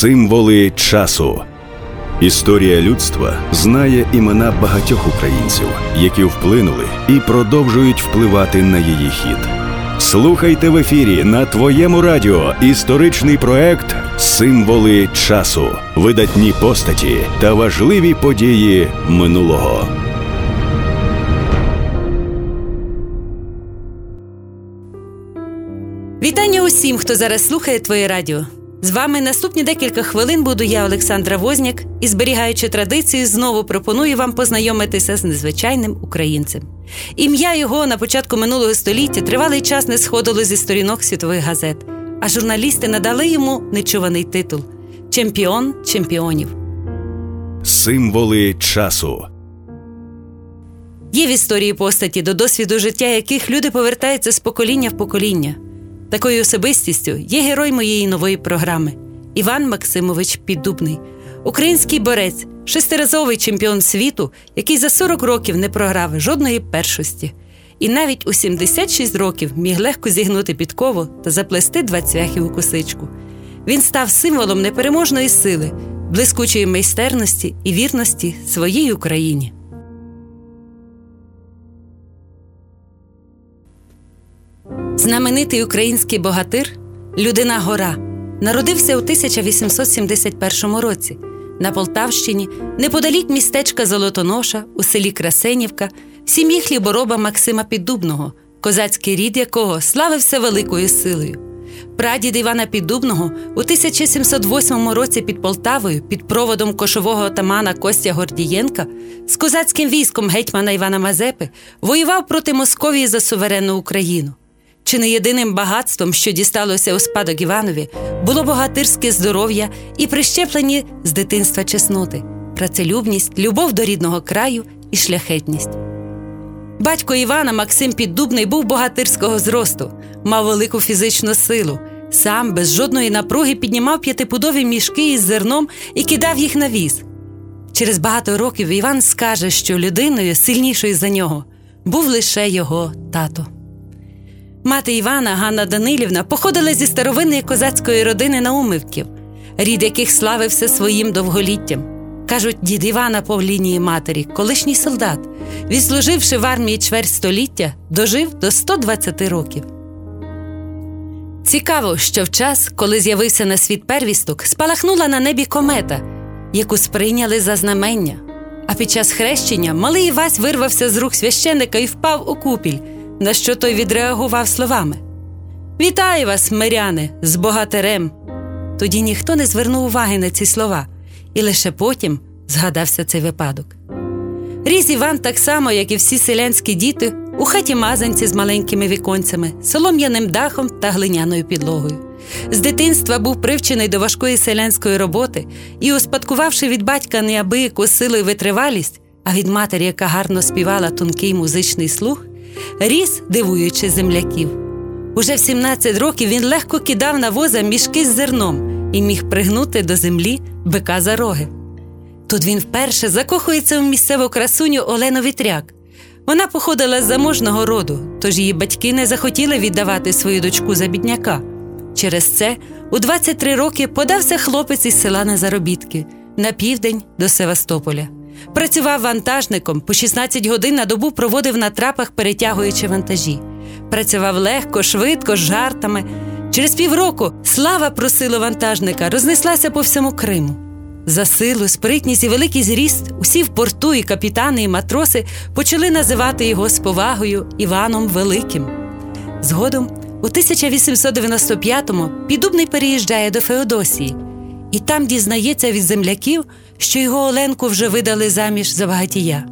Символи часу. Історія людства знає імена багатьох українців, які вплинули і продовжують впливати на її хід. Слухайте в ефірі на твоєму радіо історичний проект Символи часу, видатні постаті та важливі події минулого. Вітання усім, хто зараз слухає твоє радіо. З вами наступні декілька хвилин буду я, Олександра Возняк, і зберігаючи традицію, знову пропоную вам познайомитися з незвичайним українцем. Ім'я його на початку минулого століття тривалий час не сходило зі сторінок світових газет, а журналісти надали йому нечуваний титул Чемпіон чемпіонів. Символи часу. Є в історії постаті, до досвіду життя яких люди повертаються з покоління в покоління. Такою особистістю є герой моєї нової програми Іван Максимович Піддубний, український борець, шестиразовий чемпіон світу, який за 40 років не програв жодної першості, і навіть у 76 років міг легко зігнути підкову та заплести два цвяхи у косичку. Він став символом непереможної сили, блискучої майстерності і вірності своїй Україні. Знаменитий український богатир Людина Гора народився у 1871 році на Полтавщині, неподалік містечка Золотоноша у селі Красенівка, в сім'ї хлібороба Максима Піддубного, козацький рід якого славився великою силою. Прадід Івана Піддубного у 1708 році під Полтавою під проводом кошового отамана Костя Гордієнка з козацьким військом гетьмана Івана Мазепи воював проти Московії за суверенну Україну. Чи не єдиним багатством, що дісталося у спадок Іванові, було богатирське здоров'я і прищеплені з дитинства чесноти, працелюбність, любов до рідного краю і шляхетність. Батько Івана Максим Піддубний був богатирського зросту, мав велику фізичну силу. Сам без жодної напруги піднімав п'ятипудові мішки із зерном і кидав їх на віз. Через багато років Іван скаже, що людиною, сильнішою за нього, був лише його тато. Мати Івана Ганна Данилівна походила зі старовинної козацької родини Наумивків, рід яких славився своїм довголіттям. Кажуть, дід Івана по лінії матері, колишній солдат, відслуживши в армії чверть століття, дожив до 120 років. Цікаво, що в час, коли з'явився на світ первісток, спалахнула на небі комета, яку сприйняли за знамення. А під час хрещення малий Івась вирвався з рук священика і впав у купіль на що той відреагував словами: Вітаю вас, миряни, з богатирем. Тоді ніхто не звернув уваги на ці слова, і лише потім згадався цей випадок. Ріс Іван, так само, як і всі селянські діти, у хаті мазанці з маленькими віконцями, солом'яним дахом та глиняною підлогою. З дитинства був привчений до важкої селянської роботи і, успадкувавши від батька неабияку силу і витривалість, а від матері, яка гарно співала тонкий музичний слух, ріс, дивуючи земляків. Уже в 17 років він легко кидав на воза мішки з зерном і міг пригнути до землі бика за роги. Тут він вперше закохується в місцеву красуню Олену Вітряк. Вона походила з заможного роду, тож її батьки не захотіли віддавати свою дочку за бідняка. Через це у 23 роки подався хлопець із села на заробітки на південь до Севастополя. Працював вантажником, по 16 годин на добу проводив на трапах, перетягуючи вантажі. Працював легко, швидко, з жартами. Через півроку слава про силу вантажника рознеслася по всьому Криму. За силу, спритність і великий зріст усі в порту, і капітани, і матроси почали називати його з повагою Іваном Великим. Згодом, у 1895-му Підубний переїжджає до Феодосії і там дізнається від земляків, що його Оленку вже видали заміж за багатія.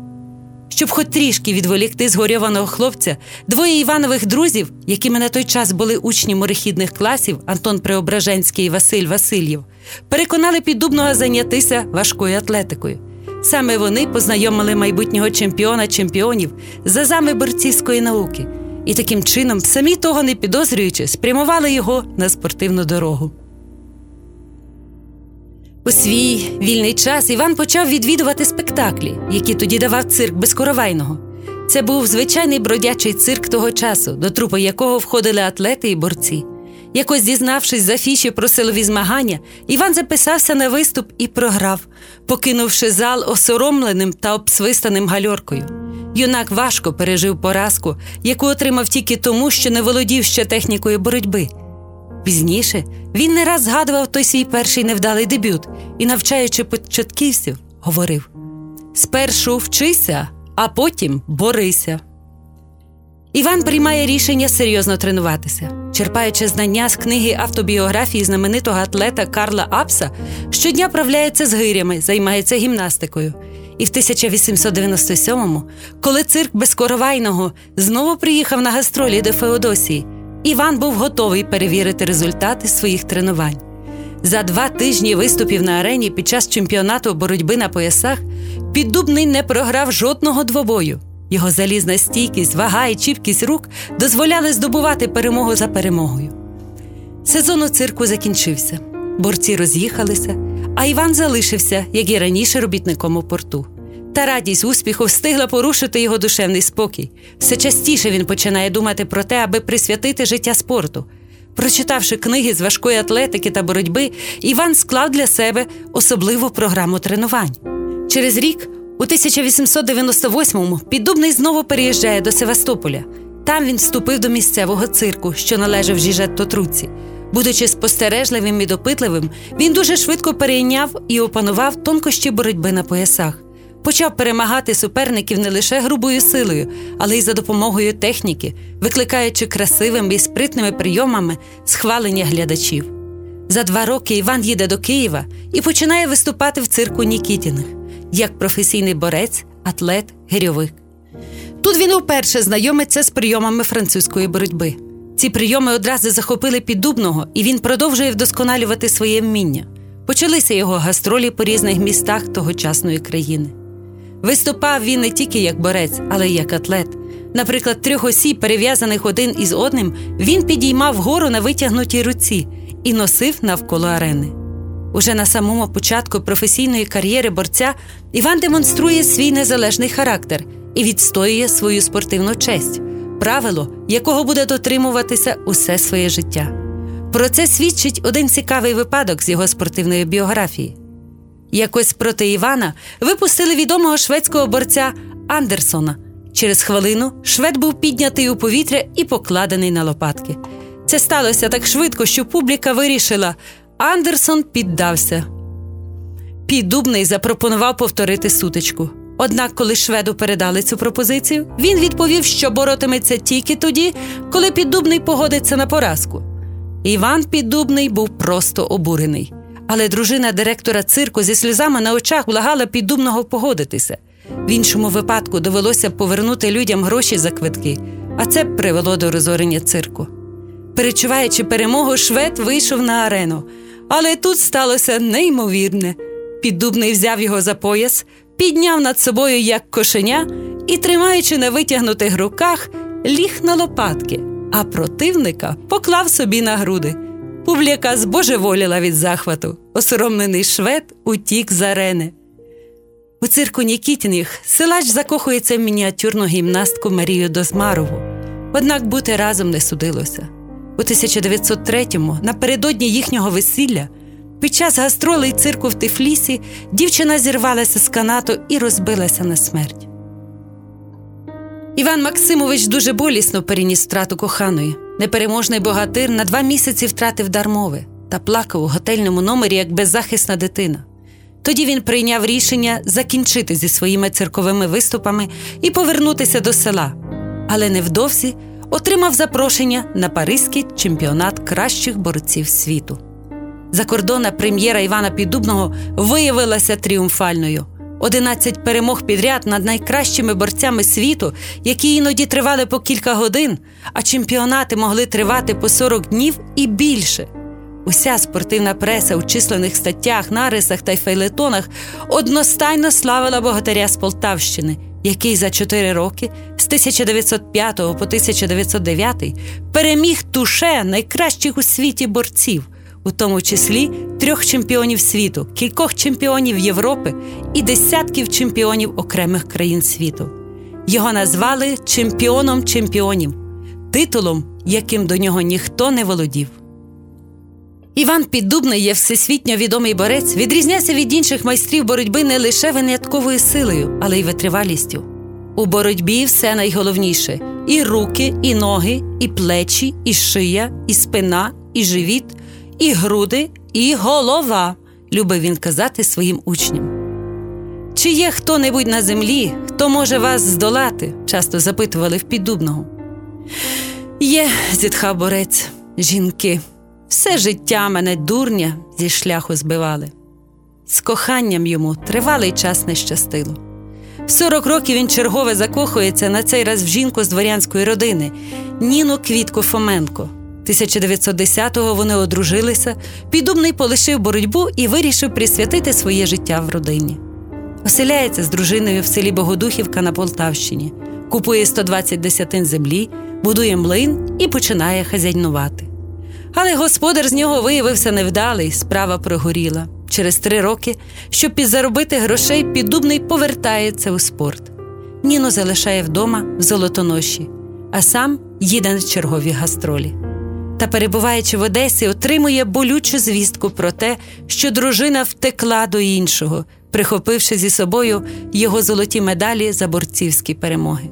Щоб хоч трішки відволікти згорьованого хлопця, двоє Іванових друзів, якими на той час були учні морехідних класів Антон Преображенський і Василь Васильєв, переконали піддубного зайнятися важкою атлетикою. Саме вони познайомили майбутнього чемпіона чемпіонів з борцівської науки і таким чином, самі того не підозрюючи, спрямували його на спортивну дорогу. У свій вільний час Іван почав відвідувати спектаклі, які тоді давав цирк безкоровайного. Це був звичайний бродячий цирк того часу, до трупи якого входили атлети і борці. Якось дізнавшись з афіші про силові змагання, Іван записався на виступ і програв, покинувши зал осоромленим та обсвистаним гальоркою. Юнак важко пережив поразку, яку отримав тільки тому, що не володів ще технікою боротьби. Пізніше він не раз згадував той свій перший невдалий дебют і, навчаючи початківців, говорив: спершу вчися, а потім борися. Іван приймає рішення серйозно тренуватися, черпаючи знання з книги автобіографії знаменитого атлета Карла Апса, щодня правляється з гирями, займається гімнастикою. І в 1897-му, коли цирк Безкоровайного знову приїхав на гастролі до Феодосії, Іван був готовий перевірити результати своїх тренувань. За два тижні виступів на арені під час чемпіонату боротьби на поясах піддубний не програв жодного двобою. Його залізна стійкість, вага і чіпкість рук дозволяли здобувати перемогу за перемогою. Сезон у цирку закінчився, борці роз'їхалися, а Іван залишився, як і раніше, робітником у порту. Та радість успіху встигла порушити його душевний спокій. Все частіше він починає думати про те, аби присвятити життя спорту. Прочитавши книги з важкої атлетики та боротьби, Іван склав для себе особливу програму тренувань. Через рік, у 1898-му, Піддубний знову переїжджає до Севастополя. Там він вступив до місцевого цирку, що належав Жіжетто Труці. Будучи спостережливим і допитливим, він дуже швидко перейняв і опанував тонкощі боротьби на поясах. Почав перемагати суперників не лише грубою силою, але й за допомогою техніки, викликаючи красивими і спритними прийомами схвалення глядачів. За два роки Іван їде до Києва і починає виступати в цирку Нікітіних як професійний борець, атлет, гирьовик. Тут він уперше знайомиться з прийомами французької боротьби. Ці прийоми одразу захопили піддубного, і він продовжує вдосконалювати своє вміння. Почалися його гастролі по різних містах тогочасної країни. Виступав він не тільки як борець, але й як атлет. Наприклад, трьох осіб, перев'язаних один із одним, він підіймав вгору на витягнутій руці і носив навколо арени. Уже на самому початку професійної кар'єри борця Іван демонструє свій незалежний характер і відстоює свою спортивну честь, правило, якого буде дотримуватися усе своє життя. Про це свідчить один цікавий випадок з його спортивної біографії. Якось проти Івана випустили відомого шведського борця Андерсона. Через хвилину швед був піднятий у повітря і покладений на лопатки. Це сталося так швидко, що публіка вирішила, Андерсон піддався. Піддубний запропонував повторити сутичку. Однак, коли шведу передали цю пропозицію, він відповів, що боротиметься тільки тоді, коли піддубний погодиться на поразку. Іван Піддубний був просто обурений. Але дружина директора цирку зі сльозами на очах благала піддубного погодитися. В іншому випадку довелося повернути людям гроші за квитки, а це привело до розорення цирку. Перечуваючи перемогу, швед вийшов на арену. Але тут сталося неймовірне. Піддубний взяв його за пояс, підняв над собою як кошеня і, тримаючи на витягнутих руках, ліг на лопатки, а противника поклав собі на груди. Публіка збожеволіла від захвату. Осоромлений швед утік з арени. У цирку Нікітіних силач закохується в мініатюрну гімнастку Марію Дозмарову. Однак бути разом не судилося. У 1903-му, напередодні їхнього весілля, під час гастролей цирку в Тифлісі дівчина зірвалася з канату і розбилася на смерть. Іван Максимович дуже болісно переніс втрату коханої. Непереможний богатир на два місяці втратив дар мови та плакав у готельному номері як беззахисна дитина. Тоді він прийняв рішення закінчити зі своїми цирковими виступами і повернутися до села, але невдовзі отримав запрошення на Паризький чемпіонат кращих борців світу. Закордонна прем'єра Івана Піддубного виявилася тріумфальною. 11 перемог підряд над найкращими борцями світу, які іноді тривали по кілька годин, а чемпіонати могли тривати по 40 днів і більше. Уся спортивна преса у численних статтях, нарисах та й фейлетонах одностайно славила богатиря з Полтавщини, який за чотири роки з 1905 по 1909 переміг туше найкращих у світі борців, у тому числі трьох чемпіонів світу, кількох чемпіонів Європи і десятків чемпіонів окремих країн світу. Його назвали чемпіоном чемпіонів, титулом, яким до нього ніхто не володів. Іван Піддубний є всесвітньо відомий борець, відрізнявся від інших майстрів боротьби не лише винятковою силою, але й витривалістю. У боротьбі все найголовніше: і руки, і ноги, і плечі, і шия, і спина, і живіт, і груди, і голова, любив він казати своїм учням. Чи є хто небудь на землі, хто може вас здолати? часто запитували в піддубного. Є, зітхав борець, жінки. Все життя мене дурня зі шляху збивали. З коханням йому тривалий час не щастило. В 40 років він чергове закохується на цей раз в жінку з дворянської родини Ніну Квітку Фоменко. 1910-го вони одружилися, підумний полишив боротьбу і вирішив присвятити своє життя в родині. Оселяється з дружиною в селі Богодухівка на Полтавщині, купує 120 десятин землі, будує млин і починає хазяйнувати. Але господар з нього виявився невдалий, справа прогоріла. Через три роки, щоб підзаробити грошей, піддубний повертається у спорт. Ніну залишає вдома в золотоноші, а сам їде на чергові гастролі. Та, перебуваючи в Одесі, отримує болючу звістку про те, що дружина втекла до іншого, прихопивши зі собою його золоті медалі за борцівські перемоги.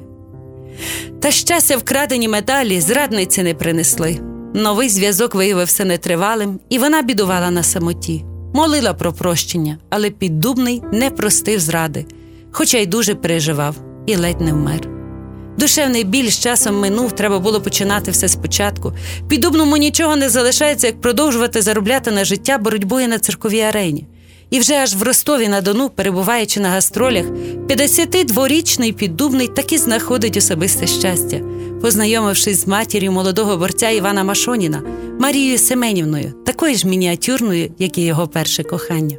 Та щастя, вкрадені медалі зрадниці не принесли. Новий зв'язок виявився нетривалим, і вона бідувала на самоті, молила про прощення, але піддубний не простив зради, хоча й дуже переживав і ледь не вмер. Душевний біль з часом минув, треба було починати все спочатку. Піддубному нічого не залишається, як продовжувати заробляти на життя боротьбою на цирковій арені. І вже аж в Ростові на Дону, перебуваючи на гастролях, 52-річний піддубний таки знаходить особисте щастя, познайомившись з матір'ю молодого борця Івана Машоніна, Марією Семенівною, такою ж мініатюрною, як і його перше кохання.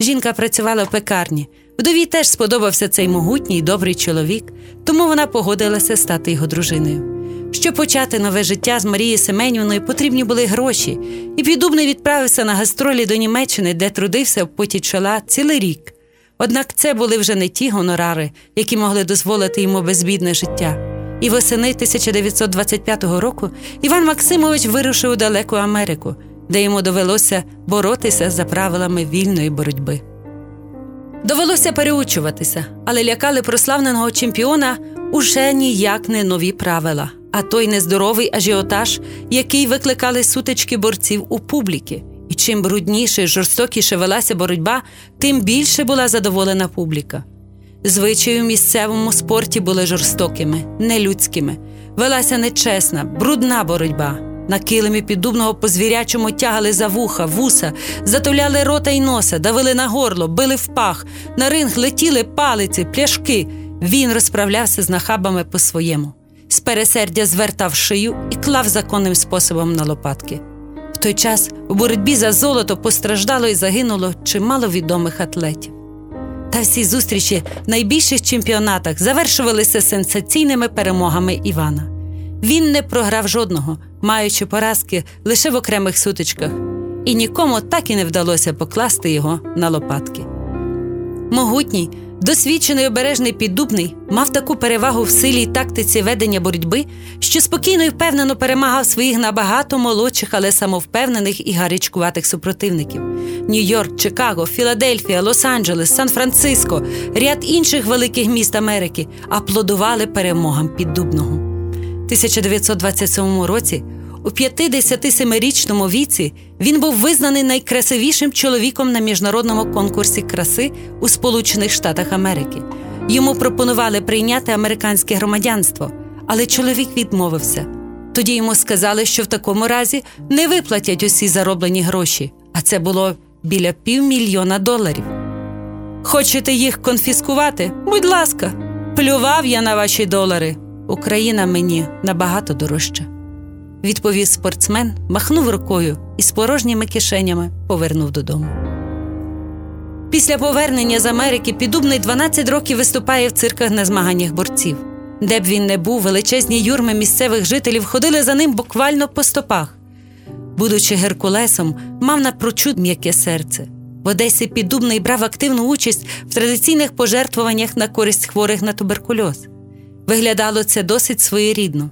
Жінка працювала в пекарні. Вдові теж сподобався цей могутній добрий чоловік, тому вона погодилася стати його дружиною. Щоб почати нове життя з Марією Семенівною, потрібні були гроші, і піддубний відправився на гастролі до Німеччини, де трудився в поті чола цілий рік. Однак це були вже не ті гонорари, які могли дозволити йому безбідне життя. І восени 1925 року Іван Максимович вирушив у далеку Америку, де йому довелося боротися за правилами вільної боротьби. Довелося переучуватися, але лякали прославленого чемпіона уже ніяк не нові правила, а той нездоровий ажіотаж, який викликали сутички борців у публіки. І чим брудніше, жорстокіше велася боротьба, тим більше була задоволена публіка. Звичаї в місцевому спорті були жорстокими, нелюдськими, велася нечесна, брудна боротьба. На килимі піддубного по звірячому тягали за вуха, вуса, затуляли рота й носа, давили на горло, били в пах, на ринг летіли палиці, пляшки. Він розправлявся з нахабами по-своєму. З пересердя звертав шию і клав законним способом на лопатки. В той час у боротьбі за золото постраждало і загинуло чимало відомих атлетів. Та всі зустрічі в найбільших чемпіонатах завершувалися сенсаційними перемогами Івана. Він не програв жодного, маючи поразки лише в окремих сутичках, і нікому так і не вдалося покласти його на лопатки. Могутній, досвідчений обережний піддубний мав таку перевагу в силі й тактиці ведення боротьби, що спокійно і впевнено перемагав своїх набагато молодших, але самовпевнених і гарячкуватих супротивників. Нью-Йорк, Чикаго, Філадельфія, Лос-Анджелес, Сан-Франциско, ряд інших великих міст Америки аплодували перемогам піддубного. 1927 році. У 57-річному віці він був визнаний найкрасивішим чоловіком на міжнародному конкурсі краси у Сполучених Штатах Америки. Йому пропонували прийняти американське громадянство, але чоловік відмовився. Тоді йому сказали, що в такому разі не виплатять усі зароблені гроші, а це було біля півмільйона доларів. Хочете їх конфіскувати? Будь ласка, плював я на ваші долари. Україна мені набагато дорожча. Відповів спортсмен, махнув рукою і з порожніми кишенями повернув додому. Після повернення з Америки підубний 12 років виступає в цирках на змаганнях борців. Де б він не був, величезні юрми місцевих жителів ходили за ним буквально по стопах. Будучи Геркулесом, мав напрочуд м'яке серце. В Одесі піддубний брав активну участь в традиційних пожертвуваннях на користь хворих на туберкульоз. Виглядало це досить своєрідно.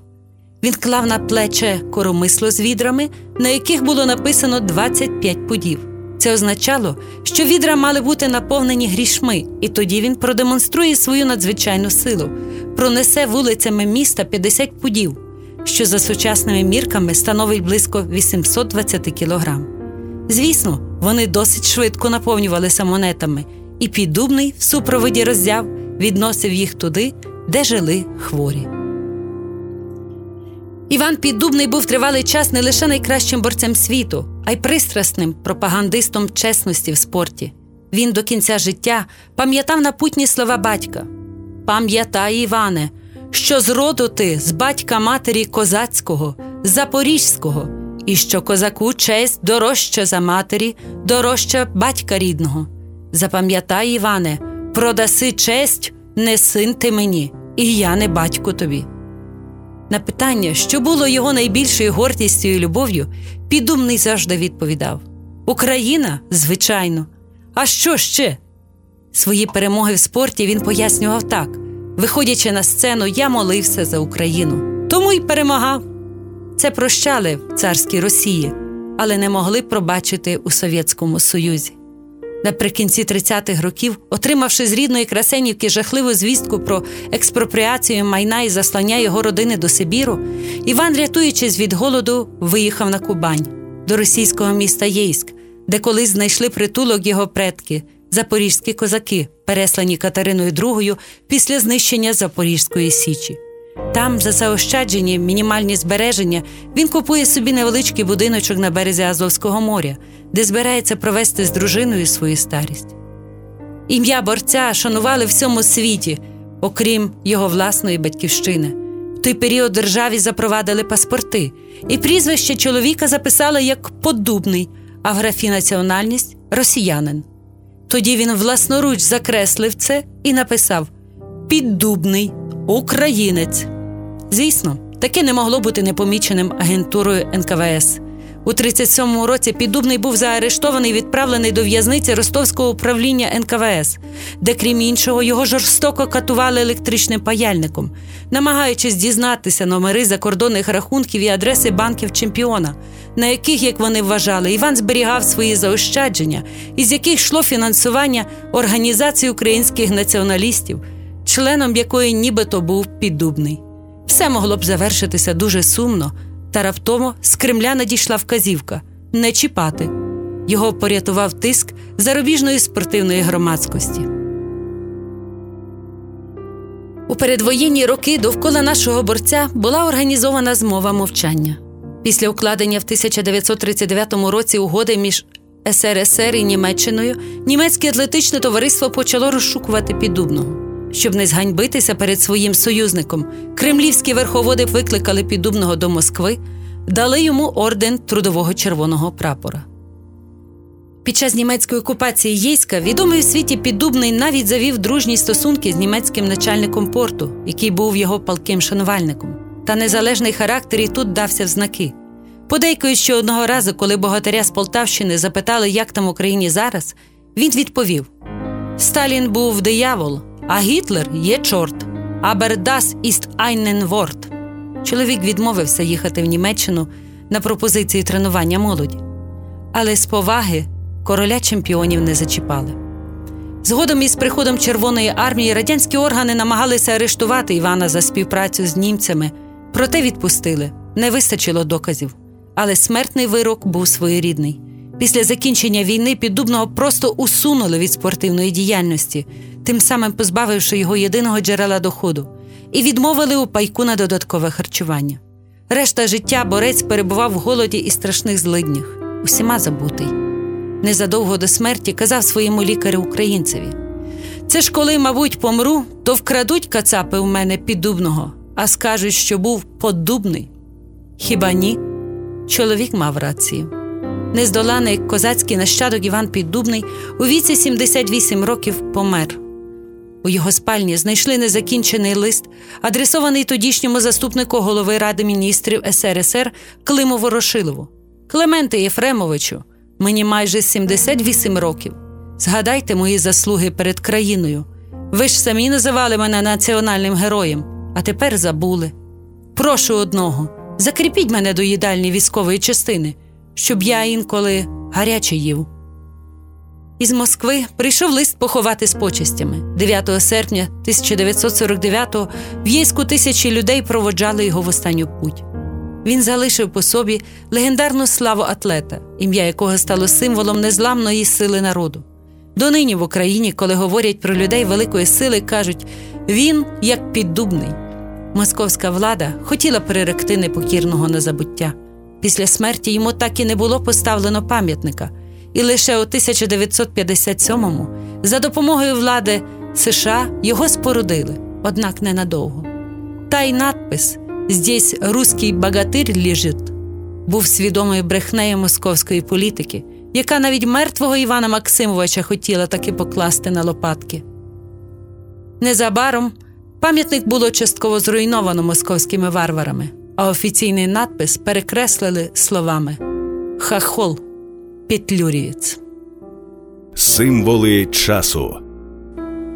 Він клав на плече коромисло з відрами, на яких було написано 25 пудів. Це означало, що відра мали бути наповнені грішми, і тоді він продемонструє свою надзвичайну силу, пронесе вулицями міста 50 пудів, що за сучасними мірками становить близько 820 кілограм. Звісно, вони досить швидко наповнювалися монетами, і піддубний в супроводі роззяв відносив їх туди, де жили хворі. Іван Піддубний був тривалий час не лише найкращим борцем світу, а й пристрасним пропагандистом чесності в спорті. Він до кінця життя пам'ятав напутні слова батька: Пам'ятай, Іване, що з роду ти з батька матері козацького, запорізького, і що козаку честь дорожча за матері, дорожча батька рідного. Запам'ятай, Іване, продаси честь, не син ти мені, і я не батько тобі. На питання, що було його найбільшою гордістю і любов'ю, підумний завжди відповідав: Україна, звичайно. А що ще? Свої перемоги в спорті він пояснював так: виходячи на сцену, я молився за Україну, тому й перемагав. Це прощали в царській Росії, але не могли пробачити у Совєтському Союзі. Наприкінці 30-х років, отримавши з рідної Красенівки жахливу звістку про експропріацію майна і заслання його родини до Сибіру, Іван, рятуючись від голоду, виїхав на Кубань до російського міста Єйськ, де колись знайшли притулок його предки, запорізькі козаки, переслані Катериною II після знищення Запорізької Січі. Там, за заощаджені мінімальні збереження, він купує собі невеличкий будиночок на березі Азовського моря, де збирається провести з дружиною свою старість. Ім'я борця шанували всьому світі, окрім його власної батьківщини. В той період державі запровадили паспорти, і прізвище чоловіка записали як поддубний, а в графі національність росіянин. Тоді він власноруч закреслив це і написав Піддубний, українець. Звісно, таке не могло бути непоміченим агентурою НКВС. У 37-му році Піддубний був заарештований і відправлений до в'язниці Ростовського управління НКВС, де, крім іншого, його жорстоко катували електричним паяльником, намагаючись дізнатися номери закордонних рахунків і адреси банків чемпіона, на яких, як вони вважали, Іван зберігав свої заощадження, із яких йшло фінансування організації українських націоналістів, членом якої нібито був Піддубний. Все могло б завершитися дуже сумно, та раптомо з Кремля надійшла вказівка не чіпати. Його порятував тиск зарубіжної спортивної громадськості. У передвоєнні роки довкола нашого борця була організована змова мовчання. Після укладення в 1939 році угоди між СРСР і Німеччиною німецьке атлетичне товариство почало розшукувати піддубного. Щоб не зганьбитися перед своїм союзником, кремлівські верховоди викликали піддубного до Москви, дали йому орден Трудового червоного прапора. Під час німецької окупації Єйська відомий у світі піддубний навіть завів дружні стосунки з німецьким начальником порту, який був його палким шанувальником. Та незалежний характер і тут дався в знаки. Подейкують, що одного разу, коли богатиря з Полтавщини запитали, як там в Україні зараз, він відповів: Сталін був диявол, а Гітлер є чорт. Aber das ist einen. Чоловік відмовився їхати в Німеччину на пропозиції тренування молоді. Але з поваги короля чемпіонів не зачіпали. Згодом із приходом Червоної армії радянські органи намагалися арештувати Івана за співпрацю з німцями, проте відпустили, не вистачило доказів. Але смертний вирок був своєрідний. Після закінчення війни піддубного просто усунули від спортивної діяльності, тим самим позбавивши його єдиного джерела доходу, і відмовили у пайку на додаткове харчування. Решта життя борець перебував в голоді і страшних злиднях, усіма забутий. Незадовго до смерті казав своєму лікарю українцеві: Це ж коли, мабуть, помру, то вкрадуть кацапи в мене піддубного, а скажуть, що був поддубний. Хіба ні? Чоловік мав рацію. Нездоланий козацький нащадок Іван Піддубний у віці 78 років помер. У його спальні знайшли незакінчений лист, адресований тодішньому заступнику голови Ради міністрів СРСР Климу Ворошилову. Клементе Єфремовичу, мені майже 78 років. Згадайте мої заслуги перед країною. Ви ж самі називали мене національним героєм, а тепер забули. прошу одного. Закріпіть мене до їдальні військової частини, щоб я інколи гаряче їв. Із Москви прийшов лист поховати з почестями. 9 серпня 1949-го в Єйську тисячі людей проводжали його в останню путь. Він залишив по собі легендарну славу атлета, ім'я якого стало символом незламної сили народу. Донині в Україні, коли говорять про людей великої сили, кажуть він як піддубний. Московська влада хотіла переректи непокірного на забуття. Після смерті йому так і не було поставлено пам'ятника, і лише у 1957-му за допомогою влади США його спорудили, однак ненадовго. Та й надпис «Здесь русський богатир лежить» був свідомою брехнею московської політики, яка навіть мертвого Івана Максимовича хотіла таки покласти на лопатки. Незабаром пам'ятник було частково зруйновано московськими варварами, а офіційний надпис перекреслили словами Хахол Петлюрієць. Символи часу.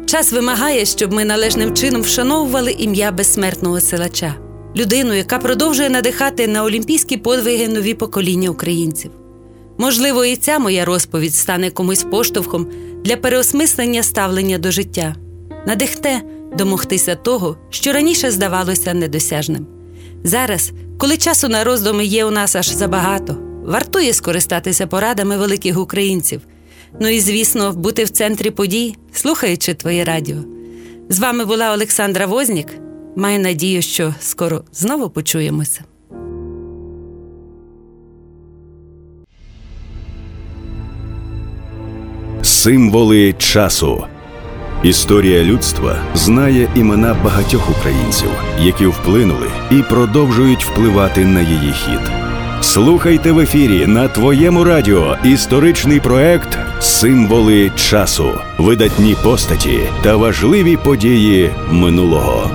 Час вимагає, щоб ми належним чином вшановували ім'я безсмертного силача, людину, яка продовжує надихати на олімпійські подвиги нові покоління українців. Можливо, і ця моя розповідь стане комусь поштовхом для переосмислення ставлення до життя, надихте домогтися того, що раніше здавалося недосяжним. Зараз, коли часу на роздуми є у нас аж забагато, вартує скористатися порадами великих українців. Ну і, звісно, бути в центрі подій, слухаючи твоє радіо. З вами була Олександра Вознік. Маю надію, що скоро знову почуємося. Символи часу. Історія людства знає імена багатьох українців, які вплинули і продовжують впливати на її хід. Слухайте в ефірі на твоєму радіо історичний проект Символи часу, видатні постаті та важливі події минулого.